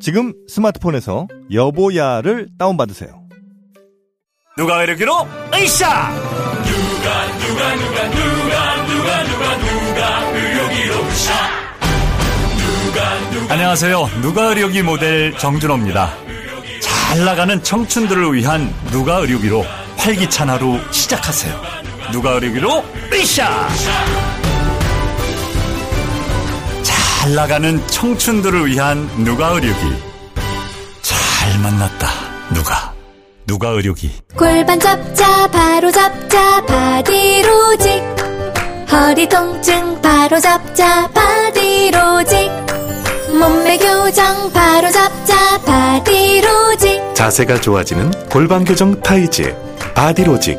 지금 스마트폰에서 여보야를 다운받으세요. 누가 이르기로? 으쌰! 누가 누가 누가 누가 누가 누가 누가 의료기로 으쌰! 누가 누가 안녕하세요. 누가 의료기 모델 정준호입니다. 잘 나가는 청춘들을 위한 누가 의료기로 활기찬 하루 시작하세요. 누가 의료기로? 으쌰 잘 나가는 청춘들을 위한 누가 의료기? 잘 만났다 누가? 누가 의료기? 골반 잡자 바로 잡자 바디로직. 허리 통증 바로 잡자 바디로직. 몸매 교정 바로 잡자 바디로직. 자세가 좋아지는 골반 교정 타이즈 바디로직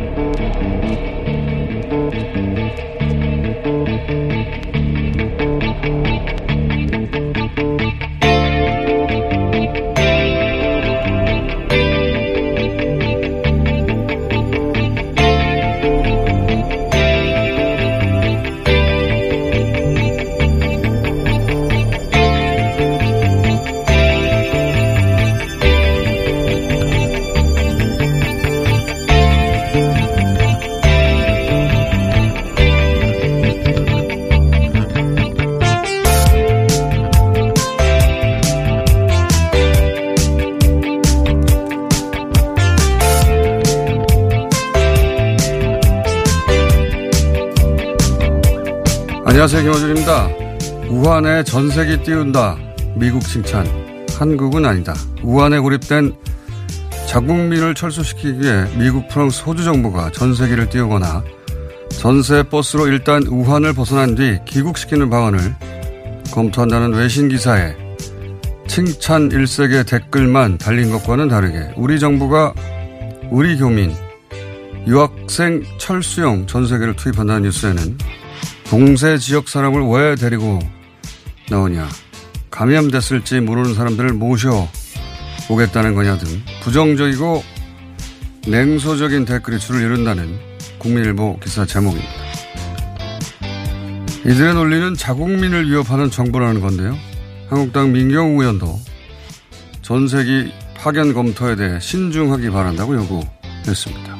안녕하세요. 김호준입니다. 우한에 전세기 띄운다. 미국 칭찬. 한국은 아니다. 우한에 고립된 자국민을 철수시키기 위해 미국, 프랑스, 호주 정부가 전세기를 띄우거나 전세 버스로 일단 우한을 벗어난 뒤 귀국시키는 방안을 검토한다는 외신 기사에 칭찬 일색의 댓글만 달린 것과는 다르게 우리 정부가 우리 교민, 유학생 철수용 전세기를 투입한다는 뉴스에는 동세 지역 사람을 왜 데리고 나오냐. 감염됐을지 모르는 사람들을 모셔 오겠다는 거냐 등 부정적이고 냉소적인 댓글이 줄을 이룬다는 국민일보 기사 제목입니다. 이들의 논리는 자국민을 위협하는 정부라는 건데요. 한국당 민경우 의원도 전세기 파견 검토에 대해 신중하기 바란다고 요구했습니다.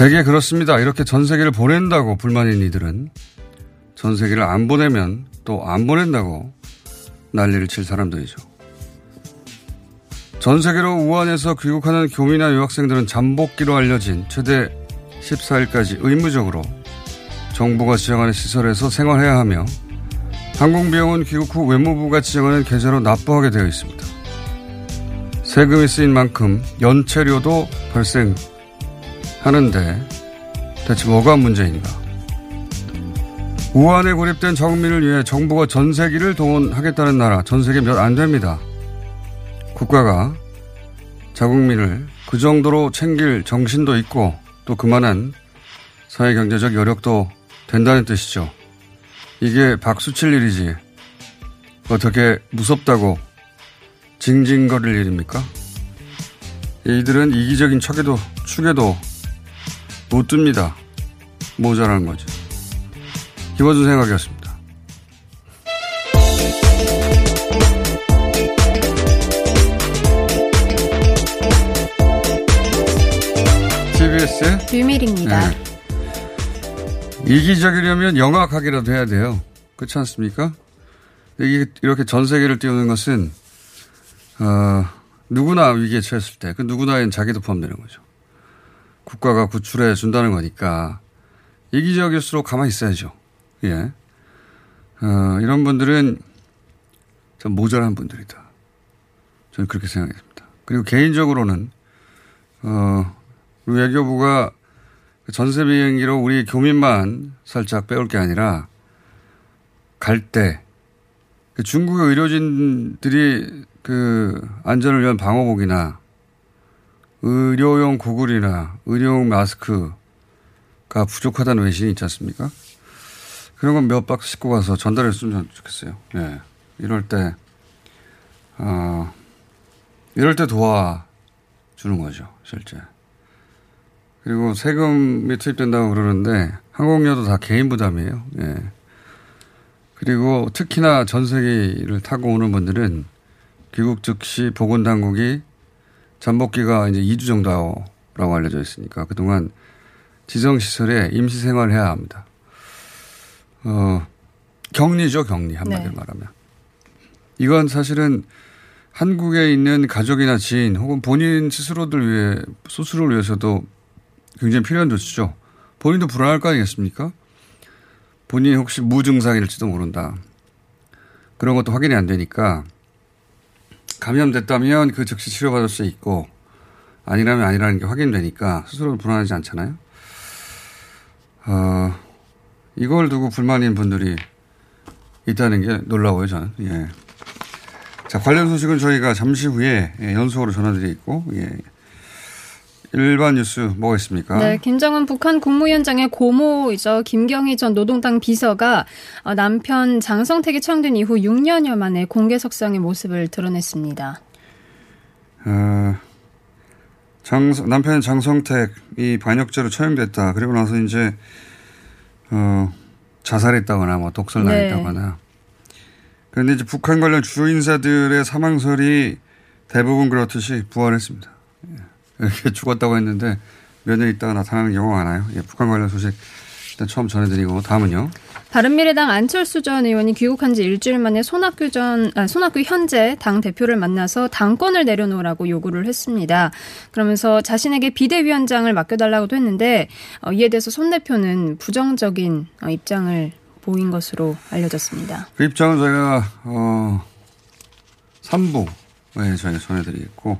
대개 그렇습니다. 이렇게 전세기를 보낸다고 불만인 이들은 전세기를 안 보내면 또 안 보낸다고 난리를 칠 사람들이죠. 전 세계로 우한에서 귀국하는 교민이나 유학생들은 잠복기로 알려진 최대 14일까지 의무적으로 정부가 지정하는 시설에서 생활해야 하며 항공비용은 귀국 후 외무부가 지정하는 계좌로 납부하게 되어 있습니다. 세금이 쓰인 만큼 연체료도 발생 하는데 대체 뭐가 문제인가? 우한에 고립된 자국민을 위해 정부가 전세기를 동원하겠다는 나라 전 세계 몇 안 됩니다. 국가가 자국민을 그 정도로 챙길 정신도 있고 또 그만한 사회 경제적 여력도 된다는 뜻이죠. 이게 박수 칠 일이지. 어떻게 무섭다고 징징거릴 일입니까? 이들은 이기적인 척에도 축에도 못 듭니다. 모자라는 거죠. 김어준 생각이었습니다. TBS의 비밀입니다. 네. 이기적이려면 영악하기라도 해야 돼요. 그렇지 않습니까? 이게 이렇게 전 세계를 띄우는 것은 어, 누구나 위기에 처했을 때 그 누구나엔 자기도 포함되는 거죠. 국가가 구출해 준다는 거니까 이기적일수록 가만히 있어야죠. 예. 어, 이런 분들은 좀 모자란 분들이다. 저는 그렇게 생각했습니다. 그리고 개인적으로는 어, 우리 외교부가 전세 비행기로 우리 교민만 살짝 빼올 게 아니라 갈때 그 중국의 의료진들이 그 안전을 위한 방호복이나 의료용 고글이나 의료용 마스크가 부족하다는 외신이 있지 않습니까? 그런 건 몇 박스 싣고 가서 전달했으면 좋겠어요. 예. 이럴 때, 어, 이럴 때 도와주는 거죠, 실제. 그리고 세금이 투입된다고 그러는데 항공료도 다 개인 부담이에요. 예. 그리고 특히나 전세기를 타고 오는 분들은 귀국 즉시 보건당국이 잠복기가 이제 2주 정도라고 알려져 있으니까 그동안 지정시설에 임시 생활을 해야 합니다. 어, 격리죠, 격리. 한마디로 네. 말하면. 이건 사실은 한국에 있는 가족이나 지인 혹은 본인 스스로들 위해, 스스로를 위해서도 굉장히 필요한 조치죠. 본인도 불안할 거 아니겠습니까? 본인이 혹시 무증상일지도 모른다. 그런 것도 확인이 안 되니까 감염됐다면 그 즉시 치료받을 수 있고 아니라면 아니라는 게 확인되니까 스스로 불안하지 않잖아요. 어, 이걸 두고 불만인 분들이 있다는 게 놀라워요, 저는. 예. 자, 관련 소식은 저희가 잠시 후에 예, 연속으로 전화드리고, 예. 일반 뉴스 뭐가 있습니까? 네, 김정은 북한 국무위원장의 고모이죠. 김경희 전 노동당 비서가 어, 남편 장성택이 처형된 이후 6년여 만에 공개 석상의 모습을 드러냈습니다. 어, 장, 남편 장성택이 반역죄로 처형됐다. 그리고 나서 이제 어, 자살했다거나 뭐 독설당했다거나. 네. 그런데 이제 북한 관련 주요 인사들의 사망설이 대부분 그렇듯이 부활했습니다. 이렇게 죽었다고 했는데 몇 년 있다가 나타나는 경우가 많아요. 예, 북한 관련 소식 일단 처음 전해드리고 다음은요. 바른미래당 안철수 전 의원이 귀국한 지 일주일 만에 손학규 전 아, 손학규 현재 당 대표를 만나서 당권을 내려놓으라고 요구를 했습니다. 그러면서 자신에게 비대위원장을 맡겨달라고도 했는데 어, 이에 대해서 손 대표는 부정적인 어, 입장을 보인 것으로 알려졌습니다. 그 입장은 저희가 어 3부에 저희가 전해드리겠고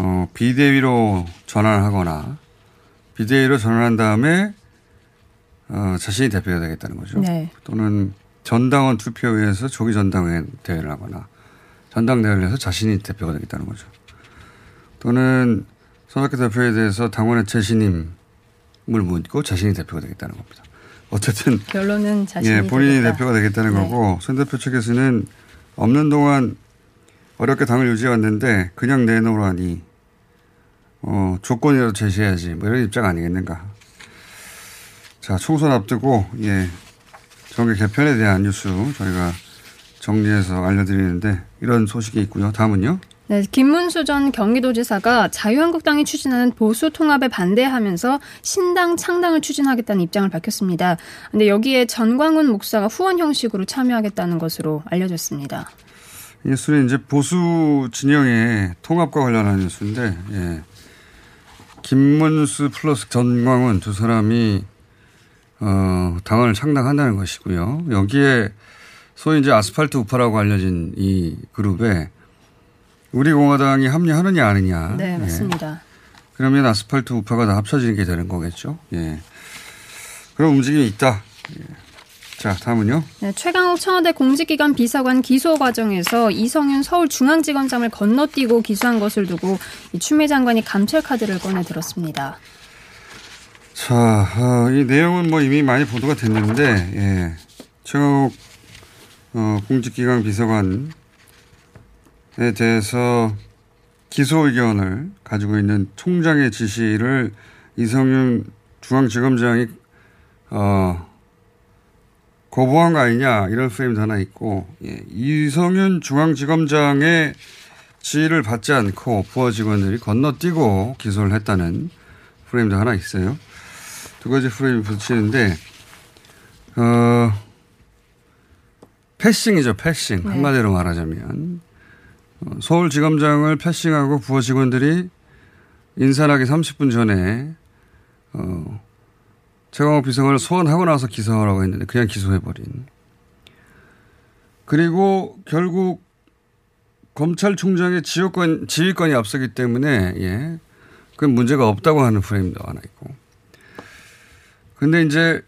어, 비대위로 전환하거나 비대위로 전환한 다음에 어, 자신이 대표가 되겠다는 거죠. 네. 또는 전당원 투표에 의해서 조기 전당회 대회를 하거나 전당대회를 해서 자신이 대표가 되겠다는 거죠. 또는 손학규 대표에 대해서 당원의 재신임을 묻고 자신이 대표가 되겠다는 겁니다. 어쨌든 결론은 자신이 예, 본인이 되겠다. 대표가 되겠다는 네. 거고 손 대표 측에서는 없는 동안 어렵게 당을 유지해 왔는데 그냥 내놓으라니 어, 조건이라도 제시해야지 뭐 이런 입장 아니겠는가. 자 총선 앞두고 예 정계 개편에 대한 뉴스 저희가 정리해서 알려드리는데 이런 소식이 있고요. 다음은요. 네, 김문수 전 경기도지사가 자유한국당이 추진하는 보수 통합에 반대하면서 신당 창당을 추진하겠다는 입장을 밝혔습니다. 근데 여기에 전광훈 목사가 후원 형식으로 참여하겠다는 것으로 알려졌습니다. 뉴스는 이제 보수 진영의 통합과 관련한 뉴스인데, 예. 김문수 플러스 전광훈 두 사람이, 어, 당을 창당한다는 것이고요. 여기에 소위 이제 아스팔트 우파라고 알려진 이 그룹에 우리 공화당이 합류하느냐 아니냐. 네, 예. 맞습니다. 예. 그러면 아스팔트 우파가 다 합쳐지는 게 되는 거겠죠. 예. 그런 움직임이 있다. 예. 자, 다음은요. 네, 최강욱 청와대 공직기관 비서관 기소 과정에서 이성윤 서울중앙지검장을 건너뛰고 기소한 것을 두고 이 추미애 장관이 감찰 카드를 꺼내 들었습니다. 자, 어, 이 내용은 뭐 이미 많이 보도가 됐는데, 예. 최강욱 어, 공직기관 비서관에 대해서 기소 의견을 가지고 있는 총장의 지시를 이성윤 중앙지검장이 어, 거부한 거 아니냐 이런 프레임도 하나 있고 예. 이성윤 중앙지검장의 지휘를 받지 않고 부하 직원들이 건너뛰고 기소를 했다는 프레임도 하나 있어요. 두 가지 프레임이 붙이는데 어 패싱이죠 패싱 네. 한마디로 말하자면 어, 서울지검장을 패싱하고 부하 직원들이 인사하기 30분 전에 어, 최강욱 비서관을 소환하고 나서 기소하라고 했는데 그냥 기소해버린. 그리고 결국 검찰총장의 지휘권, 지휘권이 앞서기 때문에, 예. 그건 문제가 없다고 하는 프레임도 하나 있고. 근데 이제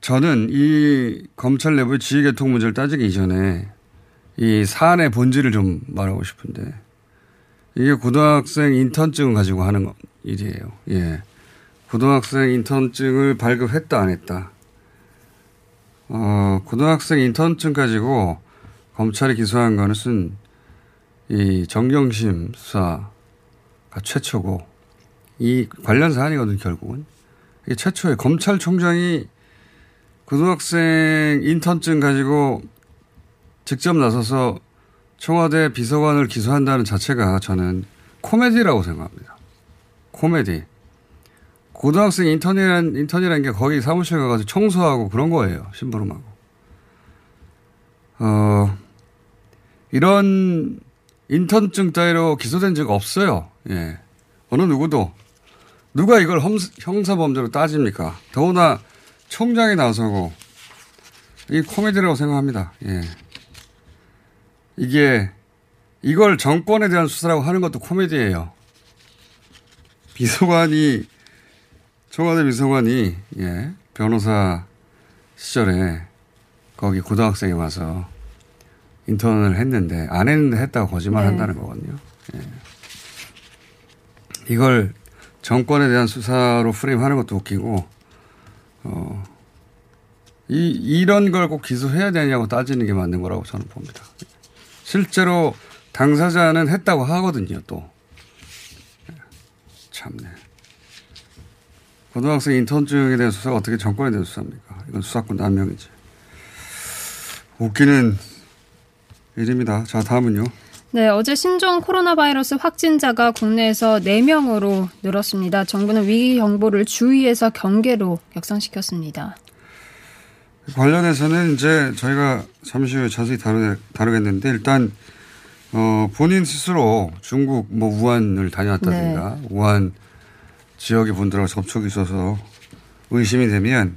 저는 이 검찰 내부의 지휘계통 문제를 따지기 이전에 이 사안의 본질을 좀 말하고 싶은데 이게 고등학생 인턴증을 가지고 하는 일이에요. 예. 고등학생 인턴증을 발급했다 안 했다. 어, 고등학생 인턴증 가지고 검찰이 기소한 것은 이 정경심 수사가 최초고 이 관련 사안이거든 결국은 이게 최초에 검찰총장이 고등학생 인턴증 가지고 직접 나서서 청와대 비서관을 기소한다는 자체가 저는 코미디라고 생각합니다. 코미디. 고등학생 인턴이란, 인턴이라는 게 거기 사무실 가가지고 청소하고 그런 거예요. 심부름하고. 어, 이런 인턴증 따위로 기소된 적 없어요. 예. 어느 누구도. 누가 이걸 형사 범죄로 따집니까? 더구나 총장이 나서고, 이 코미디라고 생각합니다. 예. 이게, 이걸 정권에 대한 수사라고 하는 것도 코미디예요. 비서관이, 청와대 비서관이, 예, 변호사 시절에 거기 고등학생이 와서 인턴을 했는데 안 했는데 했다고 거짓말 네. 한다는 거거든요. 예. 이걸 정권에 대한 수사로 프레임하는 것도 웃기고 어, 이 이런 걸 꼭 기소해야 되냐고 따지는 게 맞는 거라고 저는 봅니다. 실제로 당사자는 했다고 하거든요. 또 예. 참네. 고등학생 인턴증에 대한 수사가 어떻게 정권에 대한 수사입니까? 이건 수사권 남용이지. 웃기는 일입니다. 자, 다음은요. 네, 어제 신종 코로나 바이러스 확진자가 국내에서 4명으로 늘었습니다. 정부는 위기 경보를 주의해서 경계로 격상시켰습니다. 관련해서는 이제 저희가 잠시 후에 자세히 다루, 다루겠는데 일단 어, 본인 스스로 중국 뭐 우한을 다녀왔다든가 네. 우한 지역의 분들하고 접촉이 있어서 의심이 되면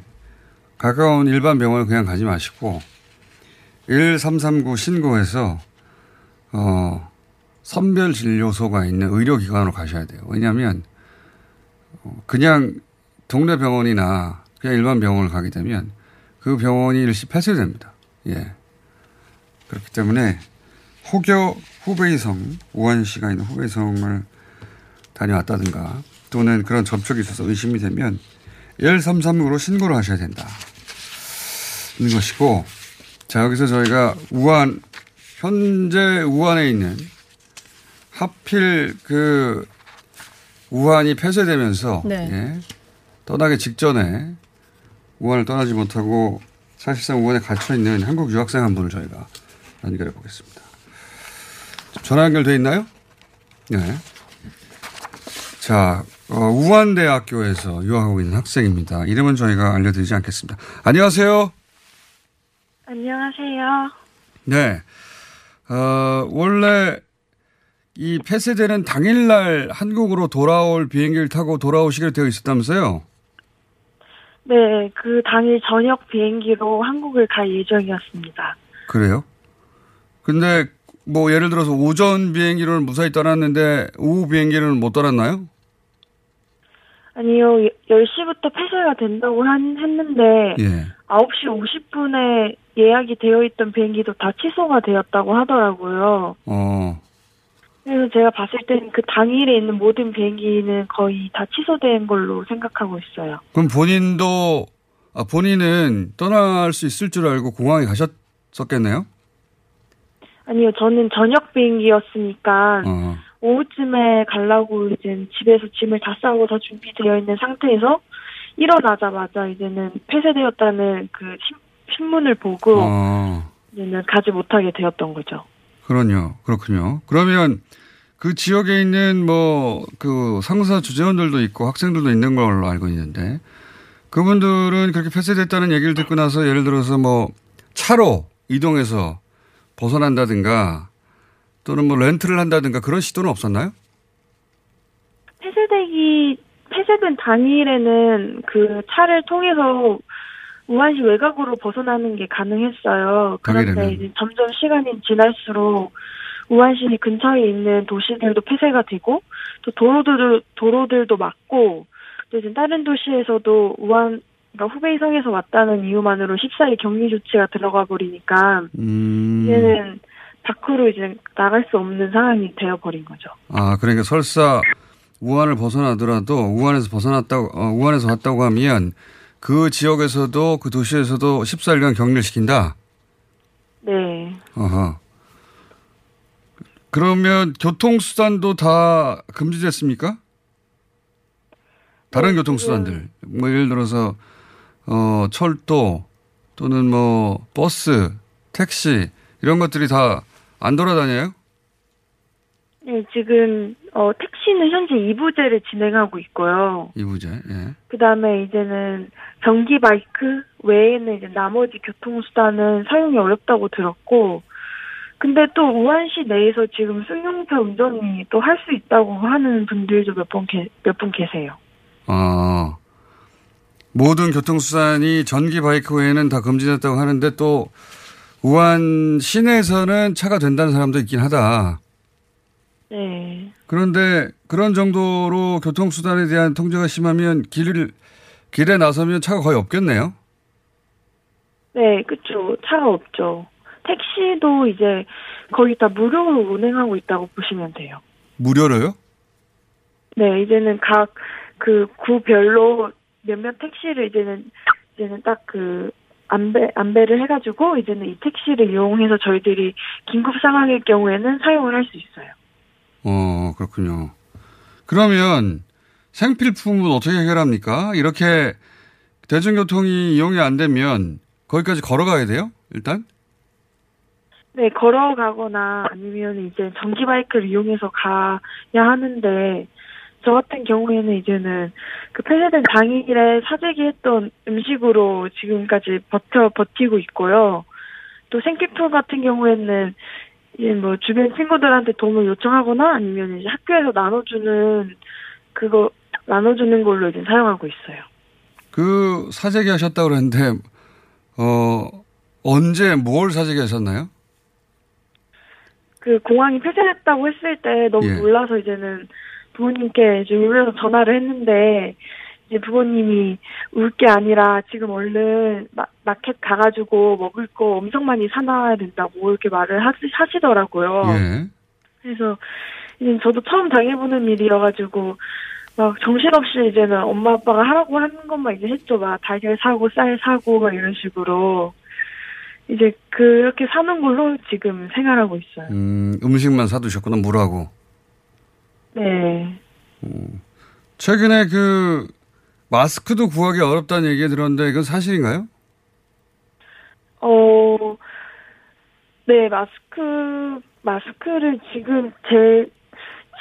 가까운 일반 병원을 그냥 가지 마시고 1339 신고해서 어, 선별 진료소가 있는 의료기관으로 가셔야 돼요. 왜냐하면 어, 그냥 동네 병원이나 그냥 일반 병원을 가게 되면 그 병원이 일시 폐쇄됩니다. 예. 그렇기 때문에 혹여 후베이성, 우한시가 있는 후베이성을 다녀왔다든가 또는 그런 접촉이 있어서 의심이 되면 1336으로 신고를 하셔야 된다. 는 것이고 자, 여기서 저희가 우한, 현재 우한에 있는 하필 그 우한이 폐쇄되면서 네. 예, 떠나기 직전에 우한을 떠나지 못하고 사실상 우한에 갇혀 있는 한국 유학생 한 분을 저희가 연결해 보겠습니다. 전화 연결돼 있나요? 네. 자, 어, 우한대학교에서 유학하고 있는 학생입니다. 이름은 저희가 알려드리지 않겠습니다. 안녕하세요. 안녕하세요. 네. 어, 원래 이 폐쇄되는 당일날 한국으로 돌아올 비행기를 타고 돌아오시기로 되어 있었다면서요? 네, 그 당일 저녁 비행기로 한국을 갈 예정이었습니다. 그래요? 근데 뭐 예를 들어서 오전 비행기로는 무사히 떠났는데 오후 비행기는 못 떠났나요? 아니요, 10시부터 폐쇄가 된다고 한, 했는데, 예. 9시 50분에 예약이 되어 있던 비행기도 다 취소가 되었다고 하더라고요. 어. 그래서 제가 봤을 때는 그 당일에 있는 모든 비행기는 거의 다 취소된 걸로 생각하고 있어요. 그럼 본인도, 아, 본인은 떠날 수 있을 줄 알고 공항에 가셨었겠네요? 아니요, 저는 저녁 비행기였으니까, 어. 오후쯤에 가려고 이제 집에서 짐을 다 싸고 다 준비되어 있는 상태에서 일어나자마자 이제는 폐쇄되었다는 그 신문을 보고 어. 이제는 가지 못하게 되었던 거죠. 그럼요. 그렇군요. 그러면 그 지역에 있는 뭐 그 상사 주재원들도 있고 학생들도 있는 걸로 알고 있는데 그분들은 그렇게 폐쇄됐다는 얘기를 듣고 나서 예를 들어서 뭐 차로 이동해서 벗어난다든가 또는 뭐 렌트를 한다든가 그런 시도는 없었나요? 폐쇄되기 폐쇄된 당일에는 그 차를 통해서 우한시 외곽으로 벗어나는 게 가능했어요. 그런데. 이제 점점 시간이 지날수록 우한시 근처에 있는 도시들도 폐쇄가 되고 또 도로들 도로들도 막고 또 이제 다른 도시에서도 우한 그러니까 후베이성에서 왔다는 이유만으로 14일 격리 조치가 들어가 버리니까 음. 이제는 밖으로 이제 나갈 수 없는 상황이 되어 버린 거죠. 아, 그러니까 설사 우한을 벗어나더라도 우한에서 벗어났다고, 어, 우한에서 왔다고 하면 그 지역에서도 그 도시에서도 14일간 격리를 시킨다? 네. 어허. 그러면 교통수단도 다 금지됐습니까? 다른 네, 교통수단들. 뭐 예를 들어서, 어, 철도 또는 뭐 버스, 택시 이런 것들이 다 안 돌아다녀요? 네, 지금 어 택시는 현재 2부제를 진행하고 있고요. 이부제, 예. 그 다음에 이제는 전기 바이크 외에는 이제 나머지 교통수단은 사용이 어렵다고 들었고 근데 또 우한시 내에서 지금 승용차 운전이 또 할 수 있다고 하는 분들도 몇 분 몇 분 계세요. 아, 모든 교통수단이 전기 바이크 외에는 다 금지됐다고 하는데 또 우한 시내에서는 차가 된다는 사람도 있긴 하다. 네. 그런데 그런 정도로 교통수단에 대한 통제가 심하면 길을, 길에 나서면 차가 거의 없겠네요. 네, 그쵸. 차가 없죠. 택시도 이제 거의 다 무료로 운행하고 있다고 보시면 돼요. 무료로요? 네, 이제는 각 그 구별로 몇몇 택시를 이제는 이제는 딱 그 안배 안배를 해가지고 이제는 이 택시를 이용해서 저희들이 긴급 상황일 경우에는 사용을 할 수 있어요. 어, 그렇군요. 그러면 생필품은 어떻게 해결합니까? 이렇게 대중교통이 이용이 안 되면 거기까지 걸어가야 돼요? 일단? 네, 걸어가거나 아니면 이제 전기 바이크를 이용해서 가야 하는데 저 같은 경우에는 이제는 그 폐쇄된 당일에 사재기 했던 음식으로 지금까지 버텨 버티고 있고요. 또 생필품 같은 경우에는 이제 뭐 주변 친구들한테 도움을 요청하거나 아니면 이제 학교에서 나눠주는 그거 나눠주는 걸로 이제 사용하고 있어요. 그 사재기 하셨다고 그랬는데, 어, 언제 뭘 사재기 하셨나요? 그 공항이 폐쇄됐다고 했을 때 너무 예. 놀라서 이제는 부모님께 이제 울면서 전화를 했는데 이제 부모님이 울 게 아니라 지금 얼른 마, 마켓 가가지고 먹을 거 엄청 많이 사놔야 된다고 이렇게 말을 하시, 하시더라고요. 예. 그래서 이제 저도 처음 당해보는 일이어가지고 막 정신없이 이제는 엄마 아빠가 하라고 하는 것만 이제 했죠. 막 달걀 사고 쌀 사고 막 이런 식으로 이제 그렇게 사는 걸로 지금 생활하고 있어요. 음, 음식만 사두셨구나, 물하고. 네. 최근에 그, 마스크도 구하기 어렵다는 얘기 들었는데, 이건 사실인가요? 어, 네, 마스크, 마스크를 지금 제,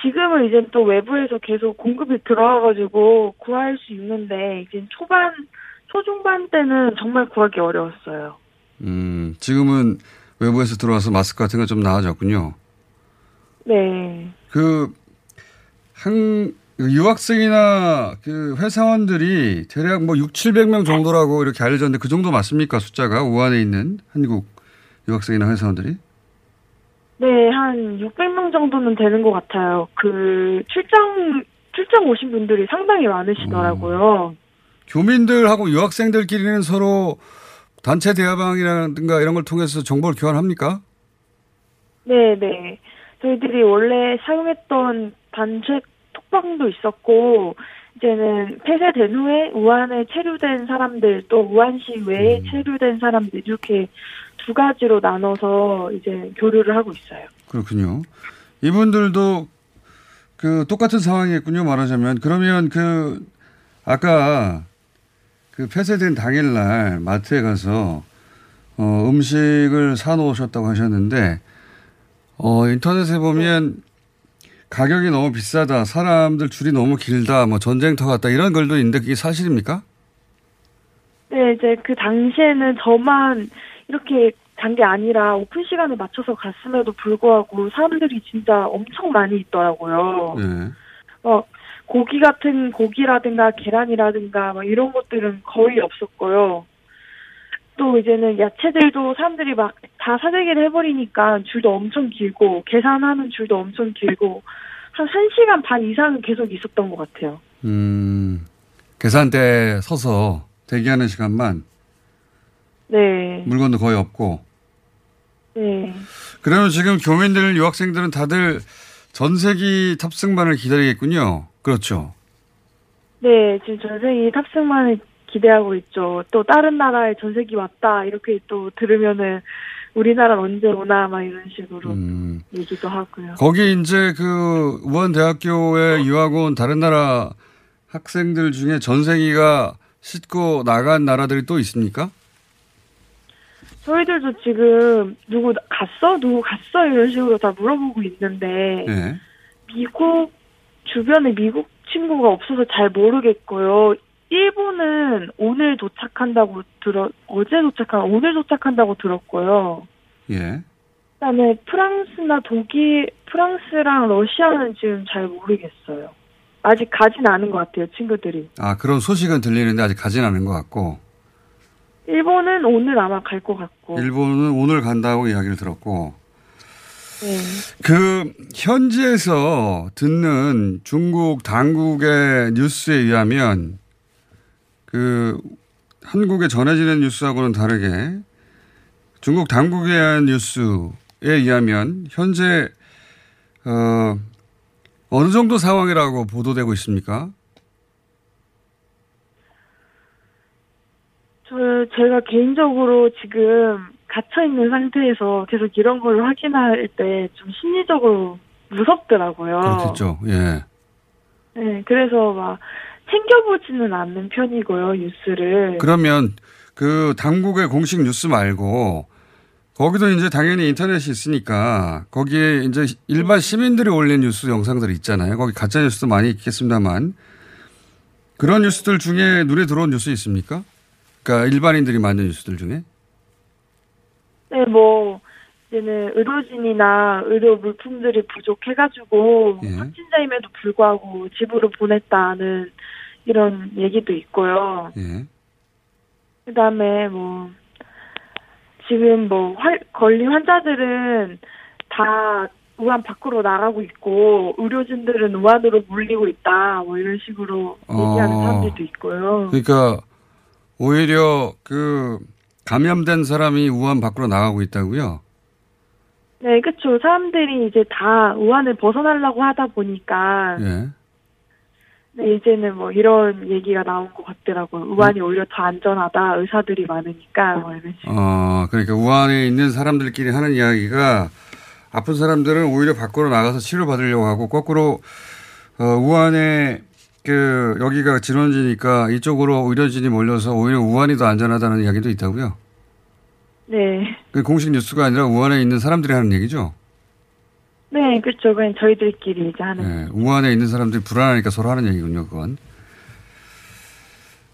지금은 이제 또 외부에서 계속 공급이 들어와가지고 구할 수 있는데, 이제 초반, 초중반 때는 정말 구하기 어려웠어요. 음, 지금은 외부에서 들어와서 마스크 같은 거 좀 나아졌군요. 네. 그, 한, 유학생이나 그 회사원들이 대략 뭐 6, 700명 정도라고 이렇게 알려졌는데 그 정도 맞습니까? 숫자가 우한에 있는 한국 유학생이나 회사원들이? 네, 한 600명 정도는 되는 것 같아요. 그, 출장, 출장 오신 분들이 상당히 많으시더라고요. 교민들하고 유학생들끼리는 서로 단체 대화방이라든가 이런 걸 통해서 정보를 교환합니까? 네, 네. 저희들이 원래 사용했던 단체 톡방도 있었고, 이제는 폐쇄된 후에 우한에 체류된 사람들, 또 우한시 외에 체류된 사람들, 이렇게 두 가지로 나눠서 이제 교류를 하고 있어요. 그렇군요. 이분들도 그 똑같은 상황이겠군요. 말하자면 그러면 그 아까 그 폐쇄된 당일날 마트에 가서 어 음식을 사 놓으셨다고 하셨는데 어 인터넷에 보면 가격이 너무 비싸다, 사람들 줄이 너무 길다, 뭐 전쟁터 같다 이런 글도 있는데 그게 사실입니까? 네, 이제 그 당시에는 저만 이렇게 잔게 아니라 오픈 시간에 맞춰서 갔음에도 불구하고 사람들이 진짜 엄청 많이 있더라고요. 네. 어, 고기 같은 고기라든가 계란이라든가 막 이런 것들은 거의 없었고요. 또 이제는 야채들도 사람들이 막 다 사재기를 해버리니까 줄도 엄청 길고 계산하는 줄도 엄청 길고 한 1시간 반 이상은 계속 있었던 것 같아요. 음, 계산대에 서서 대기하는 시간만 네. 물건도 거의 없고 네. 그러면 지금 교민들, 유학생들은 다들 전세기 탑승만을 기다리겠군요. 그렇죠. 네, 지금 전세기 탑승만을 기대하고 있죠. 또 다른 나라에 전세기 왔다 이렇게 또 들으면은 우리나라 언제 오나 막 이런 식으로 음. 얘기도 하고요. 거기 이제 그 우한 대학교에 유학 온 다른 나라 학생들 중에 전세기가 싣고 나간 나라들이 또 있습니까? 저희들도 지금 누구 갔어? 누구 갔어? 이런 식으로 다 물어보고 있는데 네. 미국 주변에 미국 친구가 없어서 잘 모르겠고요. 일본은 오늘 도착한다고 들어 어제 도착한 오늘 도착한다고 들었고요. 예. 그다음에 프랑스나 독일, 프랑스랑 러시아는 지금 잘 모르겠어요. 아직 가진 않은 것 같아요, 친구들이. 아, 그런 소식은 들리는데 아직 가진 않은 것 같고. 일본은 오늘 아마 갈 것 같고. 일본은 오늘 간다고 이야기를 들었고. 네. 그, 현지에서 듣는 중국 당국의 뉴스에 의하면 그, 한국에 전해지는 뉴스하고는 다르게 중국 당국에 의한 뉴스에 의하면 현재, 어, 어느 정도 상황이라고 보도되고 있습니까? 저, 제가 개인적으로 지금 갇혀 있는 상태에서 계속 이런 걸 확인할 때 좀 심리적으로 무섭더라고요. 그렇겠죠, 예. 네, 그래서 막 챙겨보지는 않는 편이고요, 뉴스를. 그러면 그 당국의 공식 뉴스 말고 거기도 이제 당연히 인터넷이 있으니까 거기에 이제 일반 시민들이 올린 뉴스 영상들이 있잖아요. 거기 가짜 뉴스도 많이 있겠습니다만 그런 뉴스들 중에 눈에 들어온 뉴스 있습니까? 그러니까 일반인들이 만든 뉴스들 중에? 네, 뭐, 이제는 의료진이나 의료 물품들이 부족해가지고, 예. 확진자임에도 불구하고 집으로 보냈다는 이런 얘기도 있고요. 예. 그 다음에 뭐, 지금 뭐, 활, 걸린 환자들은 다 우한 밖으로 나가고 있고, 의료진들은 우한으로 몰리고 있다, 뭐 이런 식으로 얘기하는 어. 사람들도 있고요. 그러니까 오히려 그 감염된 사람이 우한 밖으로 나가고 있다고요? 네, 그쵸. 사람들이 이제 다 우한을 벗어나려고 하다 보니까, 예. 네, 이제는 뭐 이런 얘기가 나온 것 같더라고요. 우한이 오히려 더 안전하다, 의사들이 많으니까, 뭐. 어, 그러니까 우한에 있는 사람들끼리 하는 이야기가 아픈 사람들은 오히려 밖으로 나가서 치료받으려고 하고 거꾸로 어, 우한에 그 여기가 진원지니까 이쪽으로 의료진이 몰려서 오히려 우한이 더 안전하다는 이야기도 있다고요. 네. 그 공식 뉴스가 아니라 우한에 있는 사람들이 하는 얘기죠. 네, 그렇죠. 그냥 저희들끼리 이제 하는. 네, 우한에 있는 사람들이 불안하니까 서로 하는 얘기군요, 그건.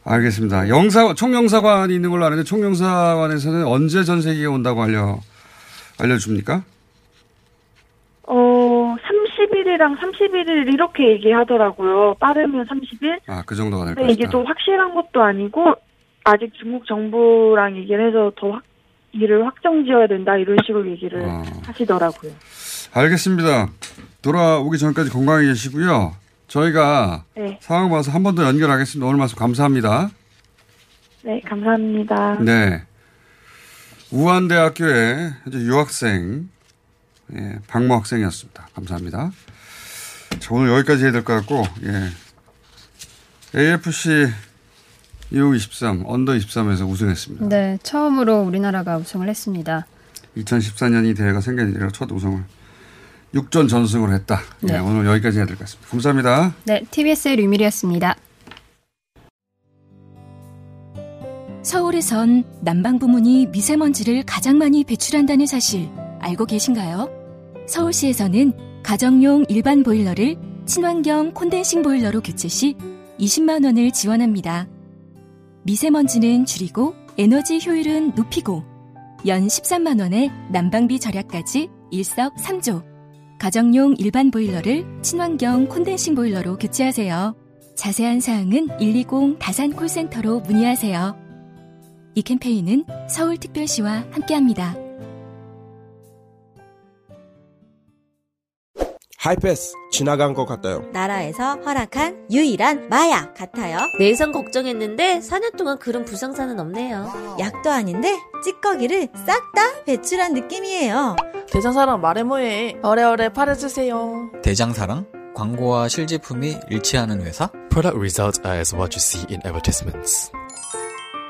알겠습니다. 영사, 총영사관이 있는 걸로 아는데 총영사관에서는 언제 전세기가 온다고 알려, 알려줍니까? 어, 30일이랑 31일 이렇게 얘기하더라고요. 빠르면 30일? 아, 그 정도가 될 근데 이게 것이다. 좀 확실한 것도 아니고, 아직 중국 정부랑 얘기를 해서 더 확, 일을 확정 지어야 된다, 이런 식으로 얘기를 어. 하시더라고요. 알겠습니다. 돌아오기 전까지 건강히 계시고요. 저희가 네. 상황 봐서 한 번 더 연결하겠습니다. 오늘 말씀 감사합니다. 네, 감사합니다. 네. 우한대학교의 현재 유학생, 예, 박모 학생이었습니다. 감사합니다. 자, 오늘 여기까지 해야 될 것 같고, 예. AFC U23, 언더 23에서 우승했습니다. 네, 처음으로 우리나라가 우승을 했습니다. 2014년이 대회가 생긴 이래 첫 우승을 6전 전승을 했다. 예, 네. 오늘 여기까지 해야 될 것 같습니다. 감사합니다. 네, TBS의 류밀이었습니다. 서울에선 난방 부문이 미세먼지를 가장 많이 배출한다는 사실 알고 계신가요? 서울시에서는 가정용 일반 보일러를 친환경 콘덴싱 보일러로 교체 시 20만 원을 지원합니다. 미세먼지는 줄이고 에너지 효율은 높이고 연 13만 원의 난방비 절약까지 일석삼조. 가정용 일반 보일러를 친환경 콘덴싱 보일러로 교체하세요. 자세한 사항은 120 다산 콜센터로 문의하세요. 이 캠페인은 서울특별시와 함께합니다. 하이패스 지나간 것 같아요. 나라에서 허락한 유일한 마약 같아요. 내성 걱정했는데 4년 동안 그런 부상사는 없네요. 약도 아닌데 찌꺼기를 싹 다 배출한 느낌이에요. 대장사랑 말해 뭐해. 어래어래 팔아주세요. 대장사랑 광고와 실제품이 일치하는 회사? Product results are as what you see in advertisements.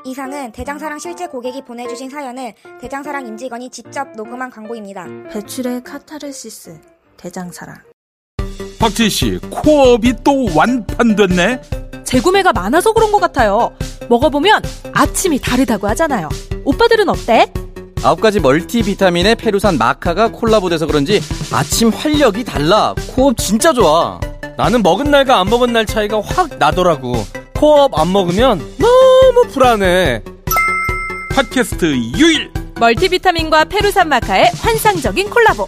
이상은 대장사랑 실제 고객이 보내주신 사연을 대장사랑 임직원이 직접 녹음한 광고입니다. 배출의 카타르시스. 대장사랑. 박지희 씨, 코업이 또 완판됐네? 재구매가 많아서 그런 것 같아요. 먹어보면 아침이 다르다고 하잖아요. 오빠들은 어때? 아홉 가지 멀티비타민에 페루산 마카가 콜라보돼서 그런지 아침 활력이 달라. 코업 진짜 좋아. 나는 먹은 날과 안 먹은 날 차이가 확 나더라고. 코업 안 먹으면 너무 불안해. 팟캐스트 유일! 멀티비타민과 페루산 마카의 환상적인 콜라보.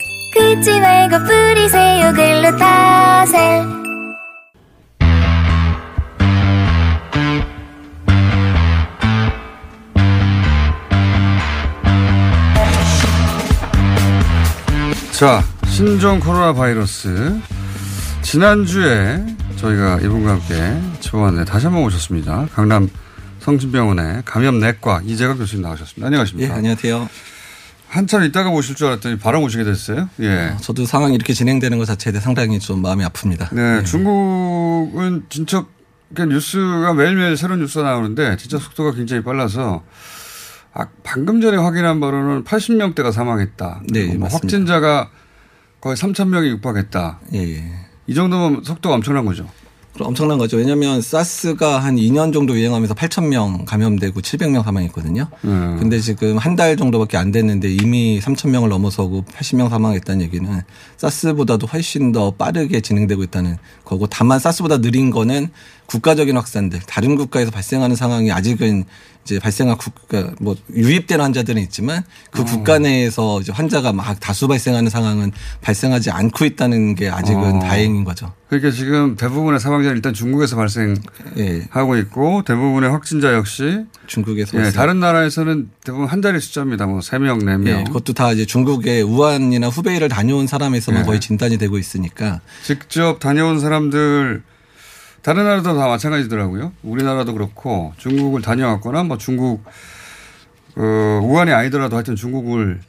긁지 말고 뿌리세요 글루타셀 자, 신종 코로나 바이러스. 지난주에 저희가 이분과 함께 치료원에 다시 한번 오셨습니다. 강남 성진병원의 감염내과 이재각 교수님 나오셨습니다. 안녕하십니까? 예, 안녕하세요. 한참 있다가 오실 줄 알았더니 바로 오시게 됐어요. 예. 어, 저도 상황이 이렇게 진행되는 것 자체에 대해 상당히 좀 마음이 아픕니다. 네, 예. 중국은 진짜 그러니까 뉴스가 매일매일 새로운 뉴스가 나오는데 진짜 속도가 굉장히 빨라서 아, 방금 전에 확인한 바로는 80명대가 사망했다. 네, 뭐 맞습니다. 확진자가 거의 3천 명이 육박했다. 예, 예. 이 정도면 속도가 엄청난 거죠. 그럼 엄청난 거죠. 왜냐하면 사스가 한 2년 정도 유행하면서 8천 명 감염되고 700명 사망했거든요. 음. 근데 지금 한 달 정도밖에 안 됐는데 이미 3천 명을 넘어서고 80명 사망했다는 얘기는 사스보다도 훨씬 더 빠르게 진행되고 있다는 거고 다만 사스보다 느린 거는 국가적인 확산들 다른 국가에서 발생하는 상황이 아직은 이제 발생한 국가 뭐 유입되는 환자들은 있지만 그 어. 국가 내에서 이제 환자가 막 다수 발생하는 상황은 발생하지 않고 있다는 게 아직은 어. 다행인 거죠. 그러니까 지금 대부분의 사망자는 일단 중국에서 발생하고 있고 대부분의 확진자 역시 중국에서 예. 다른 나라에서는 대부분 한 자리 숫자입니다. 뭐 3명, 4명. 예, 그것도 다 이제 중국의 우한이나 후베이를 다녀온 사람에서만 예. 거의 진단이 되고 있으니까 직접 다녀온 사람들 다른 나라도 다 마찬가지더라고요. 우리나라도 그렇고 중국을 다녀왔거나 뭐 중국 어, 우한이 아니더라도 하여튼 중국을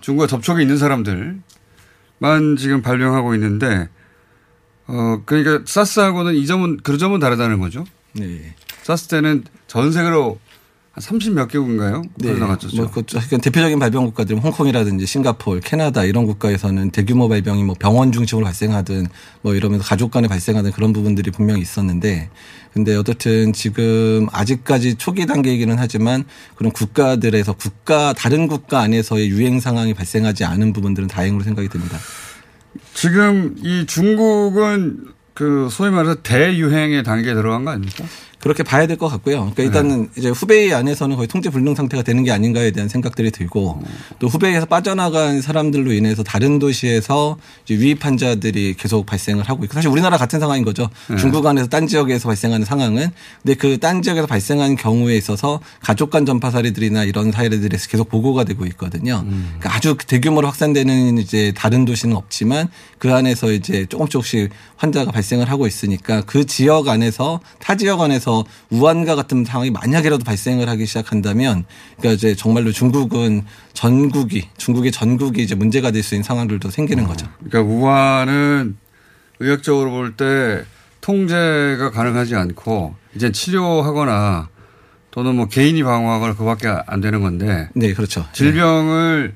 중국과 접촉이 있는 사람들만 지금 발병하고 있는데 어 그러니까 사스하고는 이 점은 그 점은 다르다는 거죠. 네. 사스 때는 전 세계로 한 30몇 개국인가요? 네. 나갔죠. 뭐 하여간 대표적인 발병 국가들은 홍콩이라든지 싱가포르, 캐나다 이런 국가에서는 대규모 발병이 뭐 병원 중심으로 발생하든 뭐 이러면서 가족 간에 발생하는 그런 부분들이 분명히 있었는데 근데 어떻든 지금 아직까지 초기 단계이기는 하지만 그런 국가들에서 국가 다른 국가 안에서의 유행 상황이 발생하지 않은 부분들은 다행으로 생각이 듭니다. 지금 이 중국은 그 소위 말해서 대유행의 단계에 들어간 거 아닙니까? 그렇게 봐야 될 것 같고요. 네. 그러니까 일단은 이제 후베이 안에서는 거의 통제 불능 상태가 되는 게 아닌가에 대한 생각들이 들고 또 후베이에서 빠져나간 사람들로 인해서 다른 도시에서 이제 유입 환자들이 계속 발생을 하고 있고 사실 우리나라 같은 상황인 거죠. 네. 중국 안에서 딴 지역에서 발생하는 상황은 근데 그 딴 지역에서 발생한 경우에 있어서 가족 간 전파 사례들이나 이런 사례들에서 계속 보고가 되고 있거든요. 음. 그러니까 아주 대규모로 확산되는 이제 다른 도시는 없지만 그 안에서 이제 조금 조금씩 환자가 발생을 하고 있으니까 그 지역 안에서 타 지역 안에서 우한과 같은 상황이 만약이라도 발생을 하기 시작한다면 그러니까 이제 정말로 중국은 전국이 중국의 전국이 이제 문제가 될 수 있는 상황들도 생기는 거죠. 그러니까 우한은 의학적으로 볼 때 통제가 가능하지 않고 이제 치료하거나 또는 뭐 개인이 방어하거나 그밖에 안 되는 건데. 네, 그렇죠. 질병을